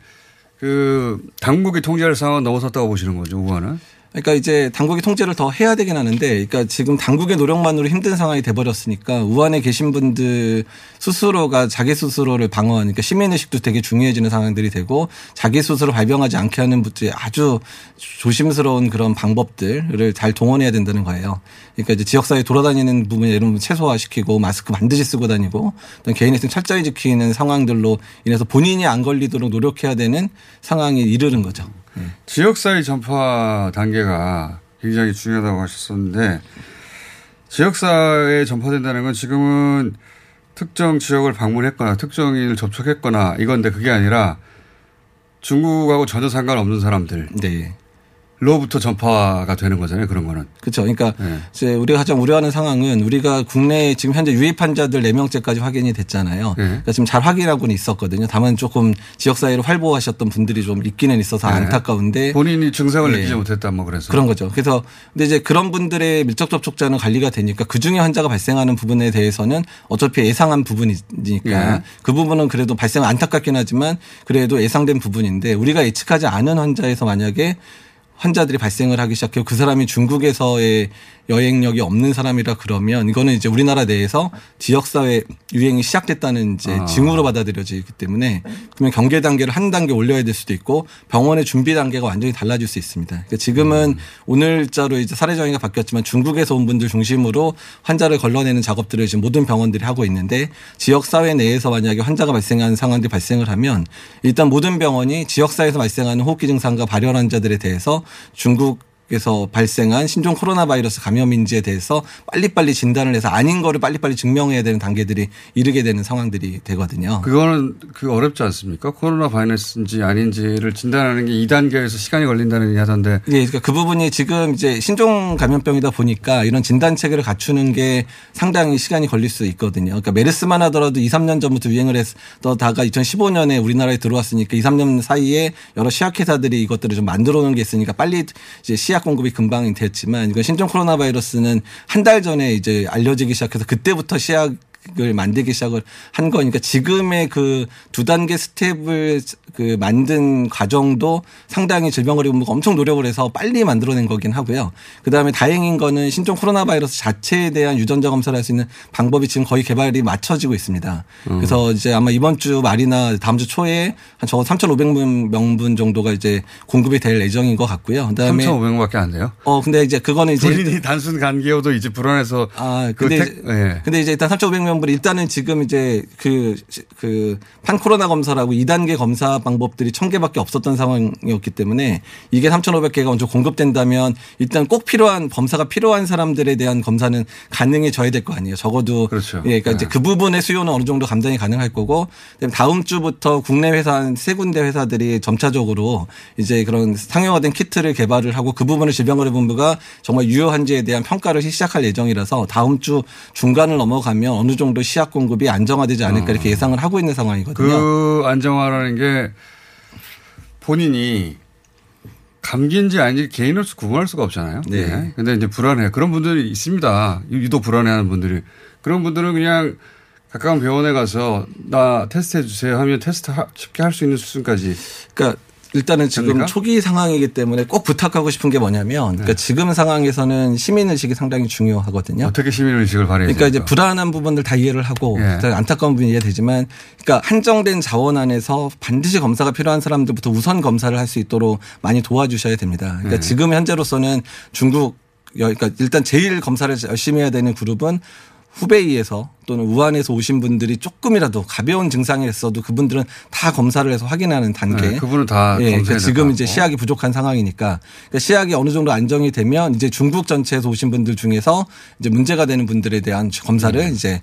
그 당국이 통제할 상황은 넘어섰다고 보시는 거죠, 우한은? 그러니까 이제 당국이 통제를 더 해야 되긴 하는데, 그러니까 지금 당국의 노력만으로 힘든 상황이 돼버렸으니까 우한에 계신 분들 스스로가 자기 스스로를 방어하니까 시민의식도 되게 중요해지는 상황들이 되고 자기 스스로 발병하지 않게 하는 분들이 아주 조심스러운 그런 방법들을 잘 동원해야 된다는 거예요. 그러니까 이제 지역사회 돌아다니는 부분 예를 들면 최소화시키고 마스크 반드시 쓰고 다니고 개인의 생 철저히 지키는 상황들로 인해서 본인이 안 걸리도록 노력해야 되는 상황에 이르는 거죠. 네. 지역사회 전파 단계가 굉장히 중요하다고 하셨었는데 지역사회에 전파된다는 건 지금은 특정 지역을 방문했거나 특정인을 접촉했거나 이건데 그게 아니라 중국하고 전혀 상관없는 사람들. 네. 로부터 전파가 되는 거잖아요. 그런 거는. 그렇죠. 그러니까 네. 이제 우리가 가장 우려하는 상황은 우리가 국내에 지금 현재 유입 환자들 4명째까지 확인이 됐잖아요. 네. 그러니까 지금 잘 확인하고는 있었거든요. 다만 조금 지역사회를 활보하셨던 분들이 좀 있기는 있어서 네. 안타까운데 본인이 증상을 네. 느끼지 못했다 뭐 그래서 그런 거죠. 그래서 근데 이제 그런 분들의 밀접 접촉자는 관리가 되니까 그 중에 환자가 발생하는 부분에 대해서는 어차피 예상한 부분이니까 네. 그 부분은 그래도 발생 안타깝긴 하지만 그래도 예상된 부분인데 우리가 예측하지 않은 환자에서 만약에 환자들이 발생을 하기 시작해요. 그 사람이 중국에서의 여행력이 없는 사람이라 그러면 이거는 이제 우리나라 내에서 지역사회 유행이 시작됐다는 이제 아. 징후로 받아들여지기 때문에 그러면 경계 단계를 한 단계 올려야 될 수도 있고 병원의 준비 단계가 완전히 달라질 수 있습니다. 그러니까 지금은 음. 오늘자로 이제 사례 정의가 바뀌었지만 중국에서 온 분들 중심으로 환자를 걸러내는 작업들을 지금 모든 병원들이 하고 있는데 지역사회 내에서 만약에 환자가 발생하는 상황들이 발생을 하면 일단 모든 병원이 지역사회에서 발생하는 호흡기 증상과 발열 환자들에 대해서 중국 에서 발생한 신종 코로나 바이러스 감염인지에 대해서 빨리빨리 진단을 해서 아닌 거를 빨리빨리 증명해야 되는 단계들이 이르게 되는 상황들이 되거든요. 그거는 그 어렵지 않습니까? 코로나 바이러스인지 아닌지를 진단하는 게 2단계에서 시간이 걸린다는 얘기 하던데. 예, 그러니까 그 부분이 지금 이제 신종 감염병이다 보니까 이런 진단 체계를 갖추는 게 상당히 시간이 걸릴 수 있거든요. 그러니까 메르스만 하더라도 2, 3년 전부터 유행을 했다가 2015년에 우리나라에 들어왔으니까 2, 3년 사이에 여러 시약회사들이 이것들을 좀 만들어 놓은 게 있으니까 빨리 이제 시약 시약 공급이 금방 됐지만 이건 신종 코로나 바이러스는 한 달 전에 이제 알려지기 시작해서 그때부터 시약 을 만들기 시작을 한 거니까 지금의 그 두 단계 스텝을 그 만든 과정도 상당히 질병관리본부가 엄청 노력을 해서 빨리 만들어낸 거긴 하고요. 그 다음에 다행인 거는 신종 코로나 바이러스 자체에 대한 유전자 검사를 할 수 있는 방법이 지금 거의 개발이 맞춰지고 있습니다. 음. 그래서 이제 아마 이번 주 말이나 다음 주 초에 한 적어도 3,500명분 정도가 이제 공급이 될 예정인 것 같고요. 그다음에 3,500명밖에 안 돼요? 어 근데 이제 그거는 이제 본인이 단순 간기여도 이제 불안해서 아 근데 그 택, 예. 근데 이제 일단 3,500명 명분 일단은 지금 이제 그, 그, 판 코로나 검사라고 2단계 검사 방법들이 1000개밖에 없었던 상황이었기 때문에 이게 3,500개가 먼저 공급된다면 일단 꼭 필요한 검사가 필요한 사람들에 대한 검사는 가능해져야 될 거 아니에요. 적어도. 그렇죠. 예, 그러니까 네. 이제 그 부분의 수요는 어느 정도 감당이 가능할 거고 다음 주부터 국내 회사 한 세 군데 회사들이 점차적으로 이제 그런 상용화된 키트를 개발을 하고 그 부분을 질병관리본부가 정말 유효한지에 대한 평가를 시작할 예정이라서 다음 주 중간을 넘어가면 어느 정도 시약 공급이 안정화되지 않을까 어. 이렇게 예상을 하고 있는 상황이거든요. 그 안정화라는 게 본인이 감기인지 아닌지 개인으로서 구분할 수가 없잖아요. 네. 네. 근데 이제 불안해. 그런 분들이 있습니다. 유독 불안해하는 분들이. 그런 분들은 그냥 가까운 병원에 가서 나 테스트 해주세요 하면 테스트 쉽게 할 수 있는 수준까지. 그러니까 일단은 지금 됩니까? 초기 상황이기 때문에 꼭 부탁하고 싶은 게 뭐냐면 그러니까 네. 지금 상황에서는 시민 의식이 상당히 중요하거든요. 어떻게 시민 의식을 발휘해야 그러니까 이제 불안한 부분들 다 이해를 하고 네. 안타까운 부분이 이해되지만 그러니까 한정된 자원 안에서 반드시 검사가 필요한 사람들부터 우선 검사를 할 수 있도록 많이 도와주셔야 됩니다. 그러니까 네. 지금 현재로서는 중국 그러니까 일단 제일 검사를 열심히 해야 되는 그룹은 후베이에서 또는 우한에서 오신 분들이 조금이라도 가벼운 증상이 있어도 그분들은 다 검사를 해서 확인하는 단계. 네, 그분은 다 예, 그러니까 지금 이제 시약이 부족한 상황이니까 그러니까 시약이 어느 정도 안정이 되면 이제 중국 전체에서 오신 분들 중에서 이제 문제가 되는 분들에 대한 검사를 음. 이제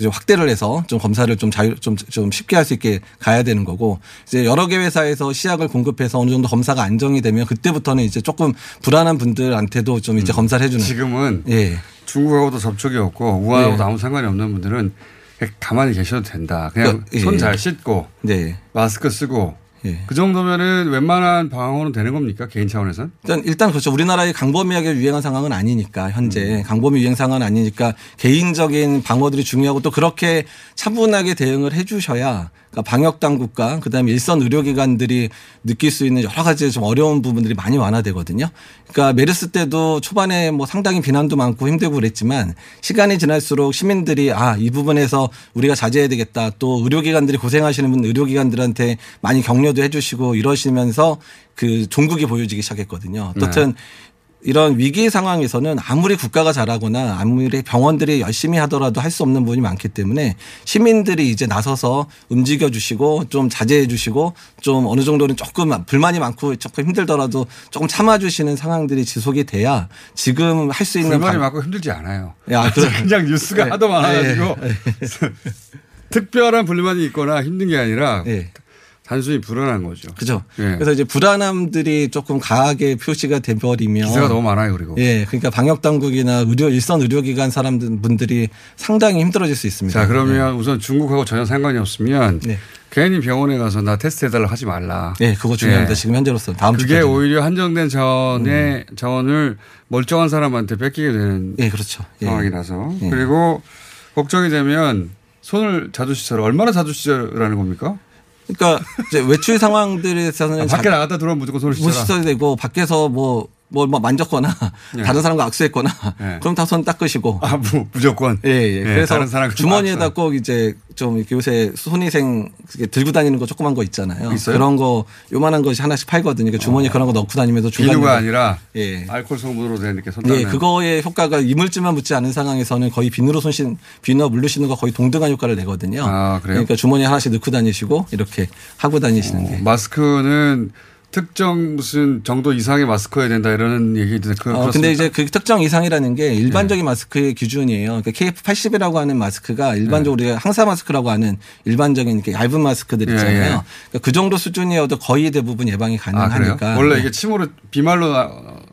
확대를 해서 좀 검사를 좀 자유 좀, 좀 쉽게 할 수 있게 가야 되는 거고 이제 여러 개 회사에서 시약을 공급해서 어느 정도 검사가 안정이 되면 그때부터는 이제 조금 불안한 분들한테도 좀 이제 음. 검사를 해주는 지금은 예. 중국하고도 접촉이 없고 우한하고도 네. 아무 상관이 없는 분들은 가만히 계셔도 된다. 그냥 손잘 예. 씻고 네. 마스크 쓰고 예. 그 정도면은 웬만한 방어는 되는 겁니까 개인 차원에서는? 일단 일단 그렇죠. 우리나라의 강범위하게 유행한 상황은 아니니까 현재 음. 강범위 유행 상황은 아니니까 개인적인 방어들이 중요하고 또 그렇게 차분하게 대응을 해주셔야 그러니까 방역 당국과 그다음에 일선 의료기관들이 느낄 수 있는 여러 가지 좀 어려운 부분들이 많이 완화되거든요. 그러니까 메르스 때도 초반에 뭐 상당히 비난도 많고 힘들고 그랬지만 시간이 지날수록 시민들이 아 이 부분에서 우리가 자제해야 되겠다. 또 의료기관들이 고생하시는 분 의료기관들한테 많이 격려도 해주시고 이러시면서 그 종국이 보여지기 시작했거든요. 어떻든 네. 이런 위기 상황에서는 아무리 국가가 잘하거나 아무리 병원들이 열심히 하더라도 할 수 없는 부분이 많기 때문에 시민들이 이제 나서서 움직여 주시고 좀 자제해 주시고 좀 어느 정도는 조금 불만이 많고 조금 힘들더라도 조금 참아 주시는 상황들이 지속이 돼야 지금 할 수 있는 불만이 많고 힘들지 않아요. 야, 그냥 뉴스가 네. 하도 많아가지고 네. 특별한 불만이 있거나 힘든 게 아니라 네. 단순히 불안한 거죠. 그죠. 예. 그래서 이제 불안함들이 조금 강하게 표시가 돼버리면 기사가 너무 많아요, 그리고. 예. 그러니까 방역 당국이나 의료 일선 의료기관 사람들 분들이 상당히 힘들어질 수 있습니다. 자, 그러면 네. 우선 중국하고 전혀 상관이 없으면 네. 괜히 병원에 가서 나 테스트 해달라 하지 말라. 네, 그거 중요합니다. 네. 지금 현재로서 다음 그게 주까지는. 오히려 한정된 자원의 음. 자원을 멀쩡한 사람한테 뺏기게 되는 예, 그렇죠. 예. 상황이라서 예. 그리고 걱정이 되면 손을 자주 씻어라. 얼마나 자주 씻으라는 겁니까? 그러니까 이제 외출 상황들에서는 아, 밖에 나갔다 들어오면 무조건. 씻어야 되고 밖에서 뭐 뭐, 뭐 만졌거나 네. 다른 사람과 악수했거나 네. 그럼 다 손 닦으시고. 아, 무, 무조건. 예, 예. 네, 그래서 주머니에다 꼭 이제 좀 요새 손위생 들고 다니는 거 조그만 거 있잖아요. 있어요? 그런 거 요만한 것이 하나씩 팔거든요. 그러니까 주머니에 어. 그런 거 넣고 다니면서 중간에. 비누가 아니라 예. 알코올 성분으로 된 이렇게 손 닦는. 예, 그거의 효과가 이물질만 묻지 않은 상황에서는 거의 비누로 손 씻, 비누와 물로 씻는 거 거의 동등한 효과를 내거든요. 아, 그래요? 그러니까 주머니에 하나씩 넣고 다니시고 이렇게 하고 다니시는 어, 게. 마스크는 특정 무슨 정도 이상의 마스크여야 된다 이런 얘기들. 그, 어, 근데 이제 그 특정 이상이라는 게 일반적인 네. 마스크의 기준이에요. 그러니까 KF80이라고 하는 마스크가 일반적으로 네. 항사 마스크라고 하는 일반적인 이렇게 얇은 마스크들 있잖아요. 네. 그러니까 그 정도 수준이어도 거의 대부분 예방이 가능하니까. 아, 원래 이게 침으로 비말로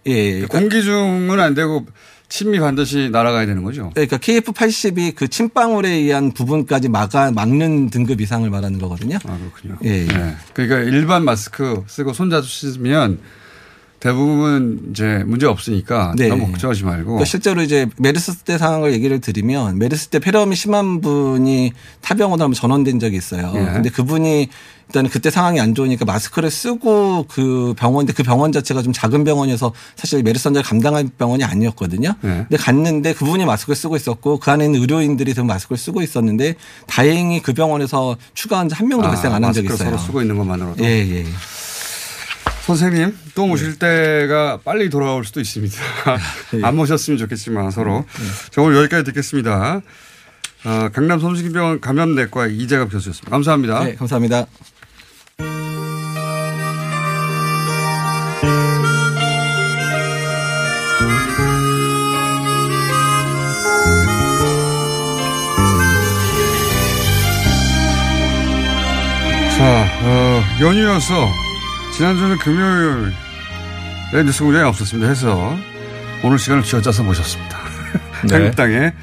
예, 예. 공기 중은 안 되고 침이 반드시 날아가야 되는 거죠. 네, 그러니까 KF80이 그 침방울에 의한 부분까지 막아 막는 등급 이상을 말하는 거거든요. 아 그렇군요. 예, 예. 네. 그러니까 일반 마스크 쓰고 손 자주 씻으면 대부분 이제 문제 없으니까 네. 너무 걱정하지 말고. 그러니까 실제로 이제 메르스 때 상황을 얘기를 드리면 메르스 때 폐렴이 심한 분이 타병원으로 한번 전원된 적이 있어요. 예. 근데 그분이 일단 그때 상황이 안 좋으니까 마스크를 쓰고 그 병원인데 그 병원 자체가 좀 작은 병원이어서 사실 메르스 환자를 감당할 병원이 아니었거든요. 네. 근데 갔는데 그분이 마스크를 쓰고 있었고 그 안에 있는 의료인들이 대 마스크를 쓰고 있었는데 다행히 그 병원에서 추가 환자 한 명도 아, 발생 안 한 적이 있어요. 서로 쓰고 있는 것만으로도. 예, 예. 선생님 또 모실 네. 때가 빨리 돌아올 수도 있습니다. 네. 안 모셨으면 좋겠지만 서로. 네. 저 오늘 여기까지 듣겠습니다. 어, 강남 성심병원 감염내과 이재갑 교수였습니다. 감사합니다. 네, 감사합니다. 자, 어, 연휴여서 지난주는 금요일에 뉴스 공장이 없었습니다. 해서 오늘 시간을 쥐어짜서 모셨습니다. 네. 한국당의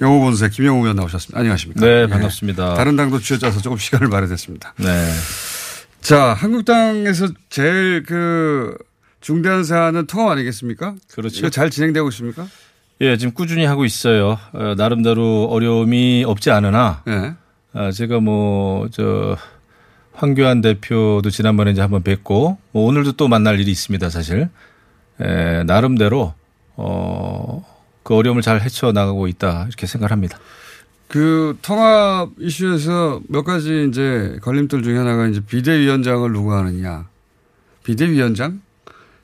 영호 본사 김영우 의원 나오셨습니다. 안녕하십니까. 네, 반갑습니다. 네. 다른 당도 쥐어짜서 조금 시간을 마련했습니다. 네. 자, 한국당에서 제일 그 중대한 사안은 통합 아니겠습니까? 그렇죠. 이거 잘 진행되고 있습니까? 예, 지금 꾸준히 하고 있어요. 어, 나름대로 어려움이 없지 않으나 네. 어, 제가 뭐 저 황교안 대표도 지난번에 이제 한번 뵙고 뭐 오늘도 또 만날 일이 있습니다, 사실. 에, 나름대로 어, 그 어려움을 잘 헤쳐 나가고 있다 이렇게 생각합니다. 그 통합 이슈에서 몇 가지 이제 걸림돌 중에 하나가 이제 비대위원장을 누가 하느냐. 비대위원장?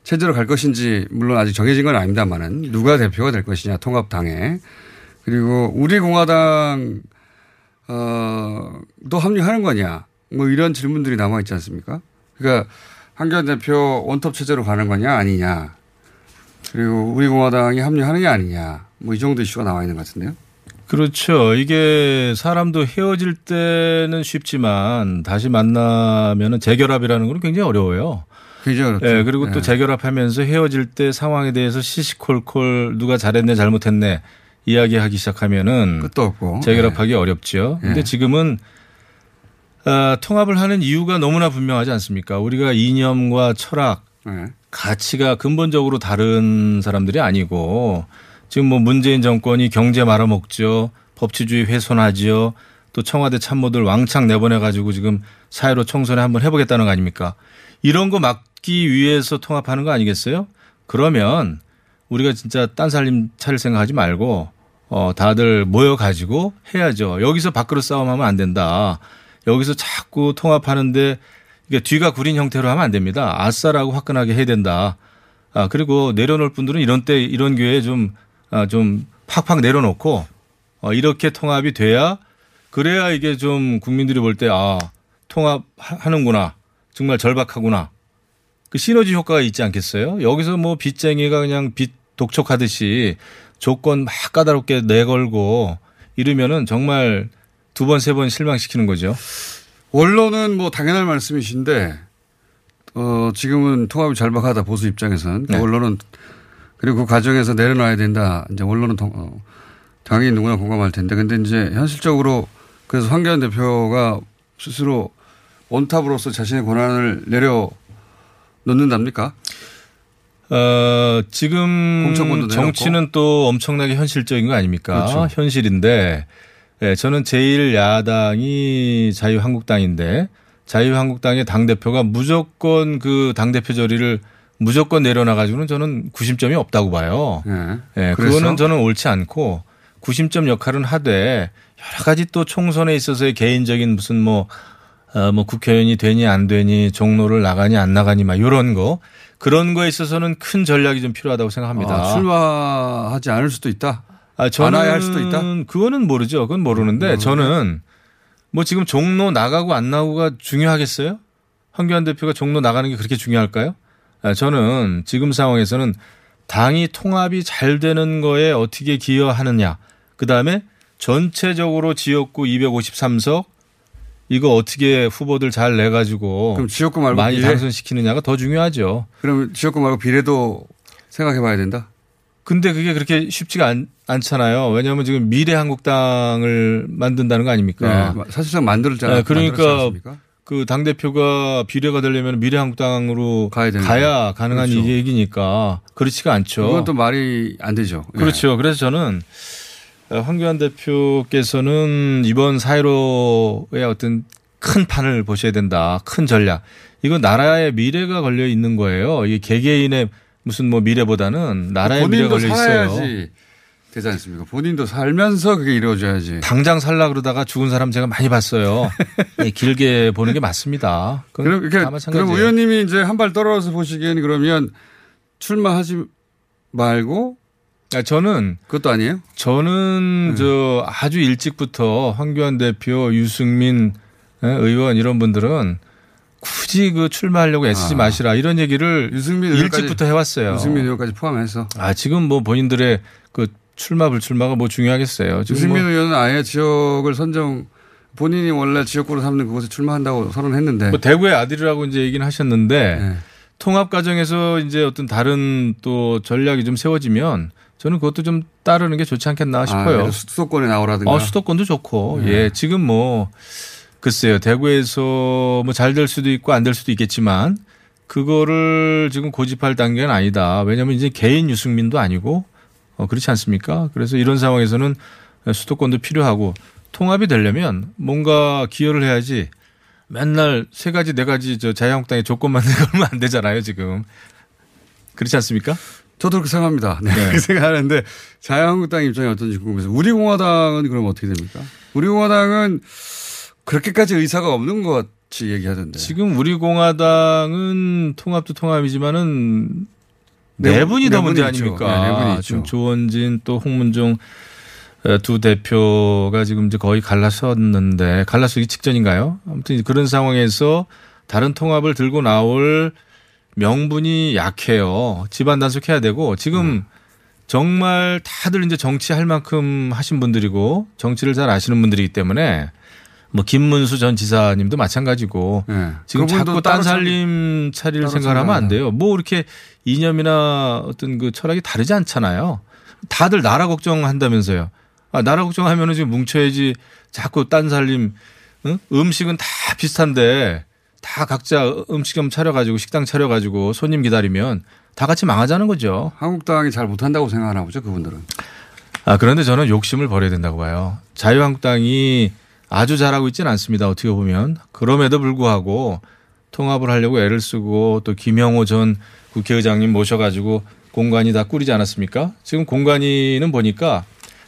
체제로 갈 것인지 물론 아직 정해진 건 아닙니다만은 누가 대표가 될 것이냐 통합당에 그리고 우리 공화당 어또 합류하는 거냐 뭐 이런 질문들이 남아 있지 않습니까? 그러니까 한교안 대표 원톱 체제로 가는 거냐 아니냐 그리고 우리 공화당이 합류하느냐 아니냐 뭐 이 정도 이슈가 나와 있는 것 같은데요. 그렇죠. 이게 사람도 헤어질 때는 쉽지만 다시 만나면은 재결합이라는 건 굉장히 어려워요. 그죠. 네, 그리고 네. 또 재결합하면서 헤어질 때 상황에 대해서 시시콜콜 누가 잘했네 잘못했네 이야기하기 시작하면은 끝도 없고 재결합하기 네. 어렵죠. 근데 네. 지금은 어, 통합을 하는 이유가 너무나 분명하지 않습니까? 우리가 이념과 철학, 네. 가치가 근본적으로 다른 사람들이 아니고 지금 뭐 문재인 정권이 경제 말아먹죠. 법치주의 훼손하지요. 또 청와대 참모들 왕창 내보내가지고 지금 사회로 총선에 한번 해보겠다는 거 아닙니까? 이런 거 막기 위해서 통합하는 거 아니겠어요? 그러면 우리가 진짜 딴 살림 차릴 생각하지 말고 어 다들 모여가지고 해야죠. 여기서 밖으로 싸움하면 안 된다. 여기서 자꾸 통합하는데 이게 뒤가 구린 형태로 하면 안 됩니다. 아싸라고 화끈하게 해야 된다. 아 그리고 내려놓을 분들은 이런 때 이런 기회에 좀 아, 좀 팍팍 내려놓고 어, 이렇게 통합이 돼야 그래야 이게 좀 국민들이 볼 때 아 통합하는구나 정말 절박하구나 그 시너지 효과가 있지 않겠어요? 여기서 뭐 빚쟁이가 그냥 빚 독촉하듯이 조건 막 까다롭게 내걸고 이러면은 정말 두 번 세 번 실망시키는 거죠. 원론은 뭐 당연할 말씀이신데 어 지금은 통합이 절박하다 보수 입장에서는 네. 원론은 그리고 그 과정에서 내려놔야 된다. 이제 원론은 어, 당연히 누구나 공감할 텐데 근데 이제 현실적으로 그래서 황교안 대표가 스스로 원탑으로서 자신의 권한을 내려 놓는답니까? 어, 지금 정치는 또 엄청나게 현실적인 거 아닙니까? 그렇죠. 현실인데 네, 저는 제1야당이 자유한국당인데 자유한국당의 당대표가 무조건 그 당대표 자리를 무조건 내려놔가지고는 저는 구심점이 없다고 봐요. 네. 네 그거는 저는 옳지 않고 구심점 역할은 하되 여러 가지 또 총선에 있어서의 개인적인 무슨 뭐, 어, 뭐 국회의원이 되니 안 되니 종로를 나가니 안 나가니 막 이런 거 그런 거에 있어서는 큰 전략이 좀 필요하다고 생각합니다. 아, 출마하지 않을 수도 있다. 아, 저는 안할 수도 있다. 그거는 모르죠. 그건 모르는데 음, 저는 뭐 지금 종로 나가고 안 나가고가 중요하겠어요? 황교안 대표가 종로 나가는 게 그렇게 중요할까요? 아, 저는 지금 상황에서는 당이 통합이 잘 되는 거에 어떻게 기여하느냐. 그 다음에 전체적으로 지역구 253석 이거 어떻게 후보들 잘 내가지고 그럼 지역구 말고 많이 비례? 당선시키느냐가 더 중요하죠. 그럼 지역구 말고 비례도 생각해봐야 된다. 근데 그게 그렇게 쉽지가 않, 않잖아요. 왜냐하면 지금 미래 한국당을 만든다는 거 아닙니까? 네, 사실상 만들었잖아요. 네, 그러니까 그 당 대표가 비례가 되려면 미래 한국당으로 가야, 가야 가능한 그렇죠. 얘기니까 그렇지가 않죠. 그건 또 말이 안 되죠. 그렇죠. 네. 그래서 저는 황교안 대표께서는 이번 사회로의 어떤 큰 판을 보셔야 된다. 큰 전략. 이건 나라의 미래가 걸려 있는 거예요. 이게 개개인의 무슨 뭐 미래보다는 나라의 미래가 걸려 있어요. 되지 않습니까? 본인도 살면서 그게 이루어져야지. 당장 살라 그러다가 죽은 사람 제가 많이 봤어요. 네, 길게 보는 게 맞습니다. 그럼, 그럼 의원님이 이제 한 발 떨어져서 보시기에는 그러면 출마하지 말고 아, 저는 그것도 아니에요? 저는 네. 저 아주 일찍부터 황교안 대표, 유승민 예, 의원 이런 분들은 굳이 그 출마하려고 애쓰지 아. 마시라 이런 얘기를 유승민 일찍부터 해왔어요. 유승민 의원까지 포함해서. 아 지금 뭐 본인들의 그 출마 불출마가 뭐 중요하겠어요. 유승민 뭐 의원은 아예 지역을 선정 본인이 원래 지역구로 삼는 그곳에 출마한다고 선언했는데. 뭐 대구의 아들이라고 이제 얘기는 하셨는데 네. 통합 과정에서 이제 어떤 다른 또 전략이 좀 세워지면 저는 그것도 좀 따르는 게 좋지 않겠나 아, 싶어요. 아, 수도권에 나오라든가. 어, 수도권도 좋고. 네. 예. 지금 뭐 글쎄요. 대구에서 뭐 잘 될 수도 있고 안 될 수도 있겠지만 그거를 지금 고집할 단계는 아니다. 왜냐하면 이제 개인 유승민도 아니고 어, 그렇지 않습니까? 그래서 이런 상황에서는 수도권도 필요하고 통합이 되려면 뭔가 기여를 해야지 맨날 세 가지 네 가지 저 자유한국당의 조건만 내걸면 안 되잖아요 지금 그렇지 않습니까? 저도 그렇게 생각합니다. 네. 네. 그렇게 생각하는데 자유한국당 입장이 어떤지 궁금해서 우리공화당은 그럼 어떻게 됩니까? 우리공화당은 그렇게까지 의사가 없는 것 같이 얘기하던데. 지금 우리 공화당은 통합도 통합이지만은 네, 네 분이 더 문제 아닙니까? 네, 네 분이 있죠. 조원진 또 홍문종 어, 두 대표가 지금 이제 거의 갈라섰는데 갈라서기 직전인가요? 아무튼 그런 상황에서 다른 통합을 들고 나올 명분이 약해요. 집안 단속해야 되고 지금 음. 정말 다들 이제 정치할 만큼 하신 분들이고 정치를 잘 아시는 분들이기 때문에 뭐 김문수 전 지사님도 마찬가지고 네. 지금 자꾸 딴 살림 차릴 생각을 하면 안 돼요. 뭐 이렇게 이념이나 어떤 그 철학이 다르지 않잖아요. 다들 나라 걱정한다면서요. 아, 나라 걱정하면은 지금 뭉쳐야지 자꾸 딴 살림 응? 음식은 다 비슷한데 다 각자 음식점 차려가지고 식당 차려가지고 손님 기다리면 다 같이 망하자는 거죠. 한국당이 잘 못한다고 생각하나 보죠, 그분들은. 아, 그런데 저는 욕심을 버려야 된다고 봐요. 자유한국당이 아주 잘하고 있지는 않습니다. 어떻게 보면 그럼에도 불구하고 통합을 하려고 애를 쓰고 또 김영호 전 국회의장님 모셔가지고 공관이 다 꾸리지 않았습니까? 지금 공관위는 보니까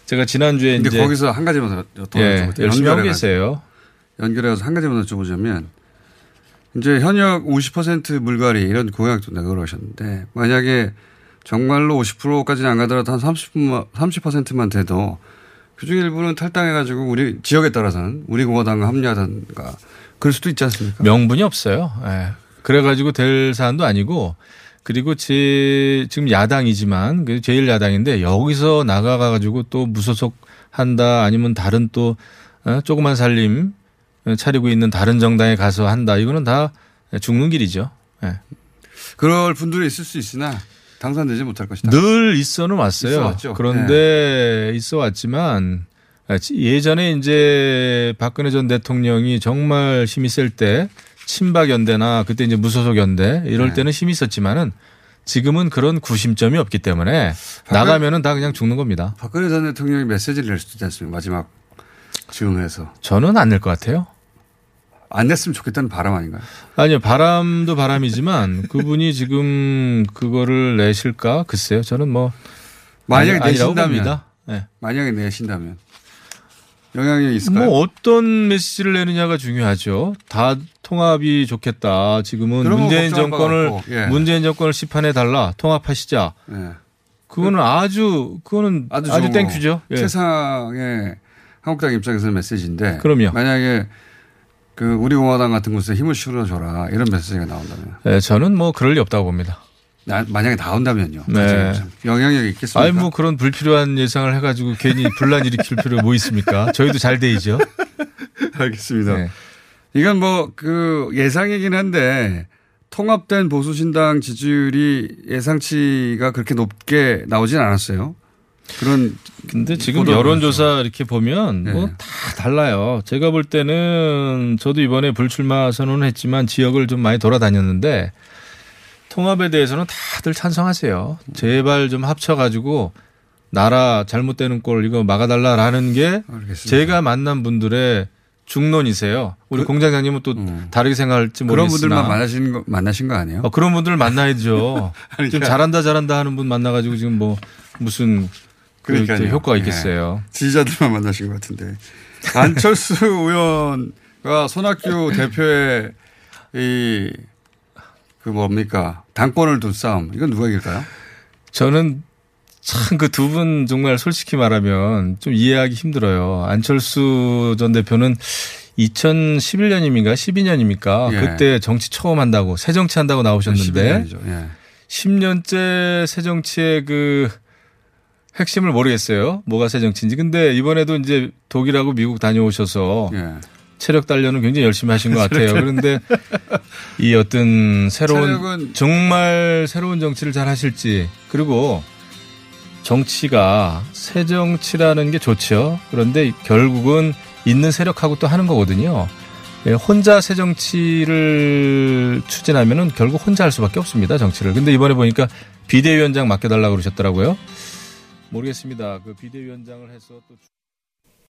제가 지난주에 근데 이제 거기서 한 가지만 더 예. 열심히 하고 계세요. 연결해서 한 가지만 여쭤보자면 이제 현역 50% 물갈이 이런 공약도 내걸으셨는데 만약에 정말로 50%까지는 안 가더라도 한 30%만, 30%만 돼도 그중 일부는 탈당해가지고 우리 지역에 따라서는 우리 공화당과 합류하던가 그럴 수도 있지 않습니까? 명분이 없어요. 예. 그래가지고 될 사안도 아니고 그리고 제 지금 야당이지만 그 제일 야당인데 여기서 나가가지고 또 무소속 한다 아니면 다른 또 어, 조그만 살림 차리고 있는 다른 정당에 가서 한다 이거는 다 죽는 길이죠. 예. 그럴 분들이 있을 수 있으나 당선되지 못할 것이다. 늘 있어는 왔어요. 있어 왔죠. 네. 그런데 있어 왔지만 예전에 이제 박근혜 전 대통령이 정말 힘이 셀 때 친박 연대나 그때 이제 무소속 연대 이럴 네. 때는 힘이 있었지만은 지금은 그런 구심점이 없기 때문에 박근- 나가면은 다 그냥 죽는 겁니다. 박근혜 전 대통령이 메시지를 낼 수도 있지 않습니까? 마지막 지원해서. 저는 안 낼 것 같아요. 안 냈으면 좋겠다는 바람 아닌가요? 아니요, 바람도 바람이지만 그분이 지금 그거를 내실까? 글쎄요. 저는 뭐 만약에 아니- 내신다면. 네. 만약에 내신다면. 영향이 있을까요? 뭐 어떤 메시지를 내느냐가 중요하죠. 다 통합이 좋겠다. 지금은 문재인 정권을 예. 문재인 정권을 심판해 달라. 통합하시자. 예. 그거는 아주 그거는 아주, 좋은 thank you죠. 예. 세상에 한국당 입장에서는 메시지인데. 그럼요. 만약에 그 우리 공화당 같은 곳에 힘을 실어줘라 이런 메시지가 나온다면. 예, 저는 뭐 그럴 리 없다고 봅니다. 나- 만약에 나온다면요. 네. 영향력이 있겠습니까? 아니 뭐 그런 불필요한 예상을 해가지고 괜히 분란 일으킬 필요 뭐 있습니까? 저희도 잘 돼이죠. 알겠습니다. 네. 이건 뭐 그 예상이긴 한데 통합된 보수신당 지지율이 예상치가 그렇게 높게 나오진 않았어요. 그런 근데 지금 보도를 여론조사 이렇게 보면 네. 뭐다 달라요. 제가 볼 때는 저도 이번에 불출마 선언을 했지만 지역을 좀 많이 돌아다녔는데 통합에 대해서는 다들 찬성하세요. 제발 좀 합쳐가지고 나라 잘못되는 꼴 이거 막아달라라는 게 알겠습니다. 제가 만난 분들의 중론이세요. 우리 공장장님은 또 다르게 생각할지 그, 음. 그런 모르겠으나 분들만 만나신 거 만나신 거 아니에요? 어, 그런 분들 만나야죠. 그러니까- 잘한다 잘한다 하는 분 만나가지고 지금 뭐 무슨 그 그러니까요. 효과가 예. 있겠어요. 지지자들만 만나신 것 같은데 안철수 의원과 손학규 대표의 이 그 뭡니까 당권을 둔 싸움 이건 누가 이길까요? 저는 참 그 두 분 정말 솔직히 말하면 좀 이해하기 힘들어요. 안철수 전 대표는 2011년입니까? 12년입니까? 예. 그때 정치 처음 한다고 새 정치 한다고 나오셨는데 12년이죠. 예. 10년째 새 정치의 그 핵심을 모르겠어요. 뭐가 새 정치인지. 근데 이번에도 이제 독일하고 미국 다녀오셔서 예. 체력 단련은 굉장히 열심히 하신 것 같아요. 그런데 이 어떤 새로운 정말 새로운 정치를 잘 하실지 그리고 정치가 새 정치라는 게 좋죠. 그런데 결국은 있는 세력하고 또 하는 거거든요. 예, 혼자 새 정치를 추진하면은 결국 혼자 할 수밖에 없습니다. 정치를. 근데 이번에 보니까 비대위원장 맡겨달라고 그러셨더라고요. 모르겠습니다. 그 비대위원장을 해서 또